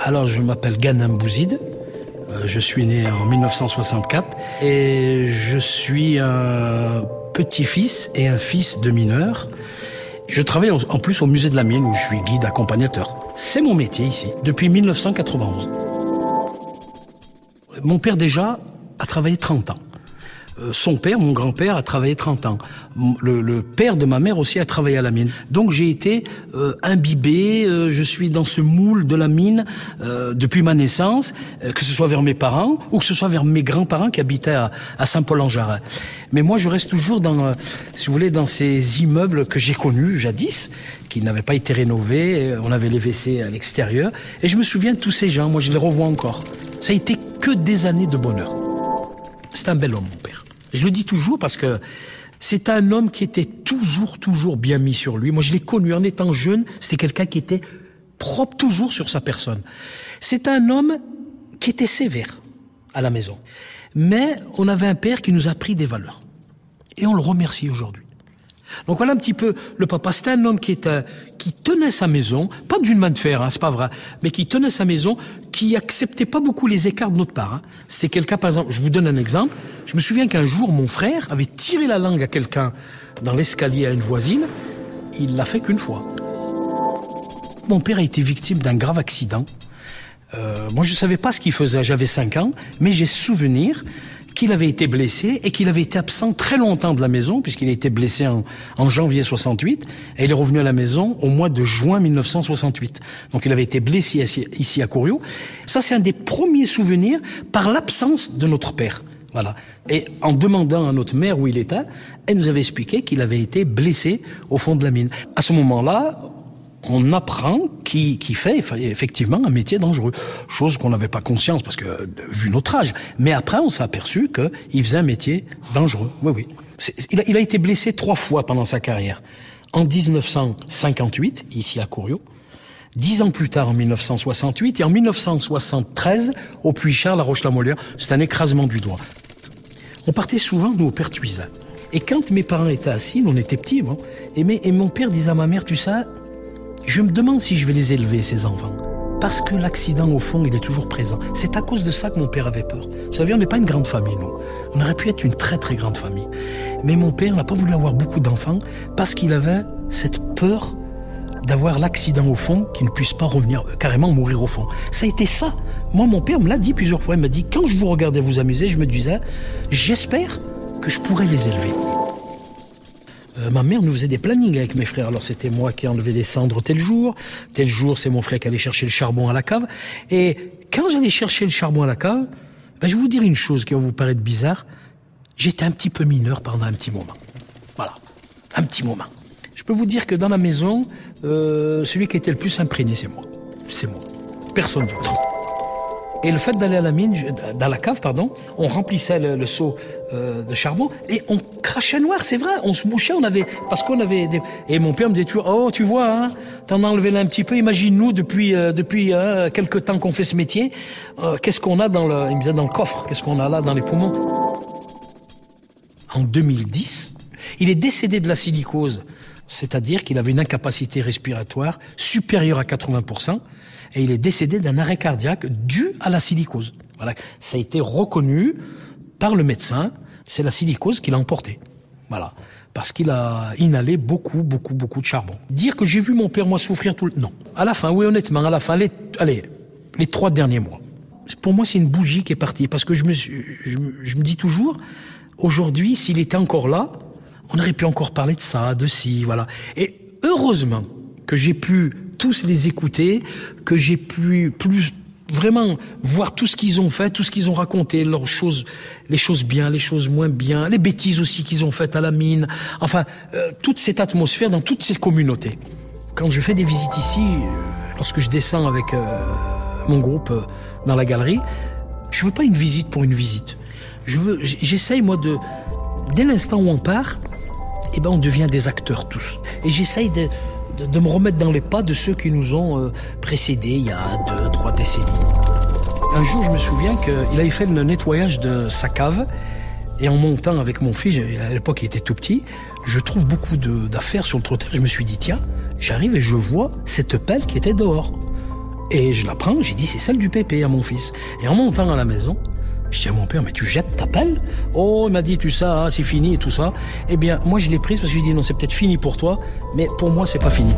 Alors, je m'appelle Ganem Bouzid. Euh, je suis né en 1964 et je suis un petit-fils et un fils de mineur. Je travaille en plus au musée de la mine où je suis guide accompagnateur. C'est mon métier ici, depuis 1991. Mon père déjà a travaillé 30 ans. Euh, son père, mon grand-père, a travaillé 30 ans. Le, père de ma mère aussi a travaillé à la mine. Donc j'ai été euh, imbibé, euh, je suis dans ce moule de la mine depuis ma naissance, que ce soit vers mes parents ou que ce soit vers mes grands-parents qui habitaient à, Saint-Paul-en-Jarret. Mais moi je reste toujours dans, si vous voulez, dans ces immeubles que j'ai connus jadis, qui n'avaient pas été rénovés, on avait les WC à l'extérieur, et je me souviens de tous ces gens, moi je les revois encore. Ça a été que des années de bonheur. C'est un bel homme, mon père. Je le dis toujours parce que c'est un homme qui était toujours, toujours bien mis sur lui. Moi, je l'ai connu en étant jeune. C'était quelqu'un qui était propre toujours sur sa personne. C'est un homme qui était sévère à la maison. Mais on avait un père qui nous a pris des valeurs. Et on le remercie aujourd'hui. Donc voilà un petit peu le papa. C'était un homme qui était, qui tenait sa maison, pas d'une main de fer, hein, c'est pas vrai, mais qui tenait sa maison, qui acceptait pas beaucoup les écarts de notre part. Hein. C'était quelqu'un, par exemple, je vous donne un exemple. Je me souviens qu'un jour, mon frère avait tiré la langue à quelqu'un dans l'escalier à une voisine. Il l'a fait qu'une fois. Mon père a été victime d'un grave accident. Euh, moi, je savais pas ce qu'il faisait. J'avais 5 ans, mais j'ai souvenir qu'il avait été blessé et qu'il avait été absent très longtemps de la maison, puisqu'il a été blessé en, janvier 68, et il est revenu à la maison au mois de juin 1968. Donc il avait été blessé ici, à Couriot. Ça, c'est un des premiers souvenirs par l'absence de notre père. Voilà. Et en demandant à notre mère où il était, elle nous avait expliqué qu'il avait été blessé au fond de la mine. À ce moment-là, on apprend qui, fait effectivement un métier dangereux. Chose qu'on n'avait pas conscience parce que, vu notre âge. Mais après, on s'est aperçu qu'il faisait un métier dangereux. Oui, oui. Il a, été blessé trois fois pendant sa carrière. En 1958, ici à Couriot. Dix ans plus tard, en 1968, et en 1973, au Puy-Charles, à Roche-la-Molière, c'est un écrasement du doigt. On partait souvent, nous, au Pertuisin. Et quand mes parents étaient assis, on était petits, bon, et mon père disait à ma mère, tu sais, je me demande si je vais les élever, ces enfants. Parce que l'accident, au fond, il est toujours présent. C'est à cause de ça que mon père avait peur. Vous savez, on n'est pas une grande famille, nous. On aurait pu être une très très grande famille. Mais mon père n'a pas voulu avoir beaucoup d'enfants parce qu'il avait cette peur d'avoir l'accident au fond, qui ne puisse pas revenir, euh, carrément mourir au fond. Ça a été ça. Moi, mon père me l'a dit plusieurs fois. Il m'a dit, quand je vous regardais vous amuser, je me disais, j'espère que je pourrais les élever. Euh, ma mère nous faisait des plannings avec mes frères. Alors c'était moi qui enlevais des cendres tel jour, tel jour c'est mon frère qui allait chercher le charbon à la cave. Et quand j'allais chercher le charbon à la cave, ben, je vais vous dire une chose qui va vous paraître bizarre. J'étais un petit peu mineur pendant un petit moment. Voilà, un petit moment. Je peux vous dire que dans la maison, euh, celui qui était le plus imprégné, c'est moi. C'est moi. Personne d'autre. Et le fait d'aller à la mine, dans la cave, pardon, on remplissait le, seau euh, de charbon et on crachait noir, c'est vrai, on se mouchait, on avait, parce qu'on avait des... Et mon père me disait toujours, oh, tu vois, hein, t'en as enlevé là un petit peu, imagine-nous depuis, euh, depuis euh, quelques temps qu'on fait ce métier, euh, qu'est-ce qu'on a dans le, il me disait, dans le coffre, qu'est-ce qu'on a là dans les poumons? En 2010, il est décédé de la silicose, c'est-à-dire qu'il avait une incapacité respiratoire supérieure à 80%, et il est décédé d'un arrêt cardiaque dû à la silicose. Voilà, ça a été reconnu par le médecin, c'est la silicose qui l'a emporté. Voilà, parce qu'il a inhalé beaucoup, beaucoup, beaucoup de charbon. Dire que j'ai vu mon père moi souffrir tout le non. À la fin, oui honnêtement, à la fin, les, allez, les trois derniers mois. Pour moi, c'est une bougie qui est partie parce que je me, je, me dis toujours, aujourd'hui, s'il était encore là, on aurait pu encore parler de ça, de ci, voilà. Et heureusement que j'ai pu tous les écouter, que j'ai pu plus vraiment voir tout ce qu'ils ont fait, tout ce qu'ils ont raconté, leurs choses, les choses bien, les choses moins bien, les bêtises aussi qu'ils ont faites à la mine, enfin euh, toute cette atmosphère dans toutes ces communautés. Quand je fais des visites ici, euh, lorsque je descends avec euh, mon groupe dans la galerie, je veux pas une visite pour une visite. Je veux, j'essaye moi de, dès l'instant où on part, eh ben on devient des acteurs tous. Et j'essaye de de, me remettre dans les pas de ceux qui nous ont euh, précédés il y a deux, trois décennies. Un jour, je me souviens qu'il avait fait le nettoyage de sa cave. Et en montant avec mon fils, à l'époque il était tout petit, je trouve beaucoup d'affaires sur le trottoir. Je me suis dit, tiens, j'arrive et je vois cette pelle qui était dehors. Et je la prends, j'ai dit c'est celle du pépé à mon fils. Et en montant à la maison, je dis à mon père, mais tu jettes ta pelle Oh, il m'a dit, tout ça, c'est fini et tout ça. Eh bien, moi, je l'ai prise parce que j'ai dit, non, c'est peut-être fini pour toi, mais pour moi, c'est pas fini.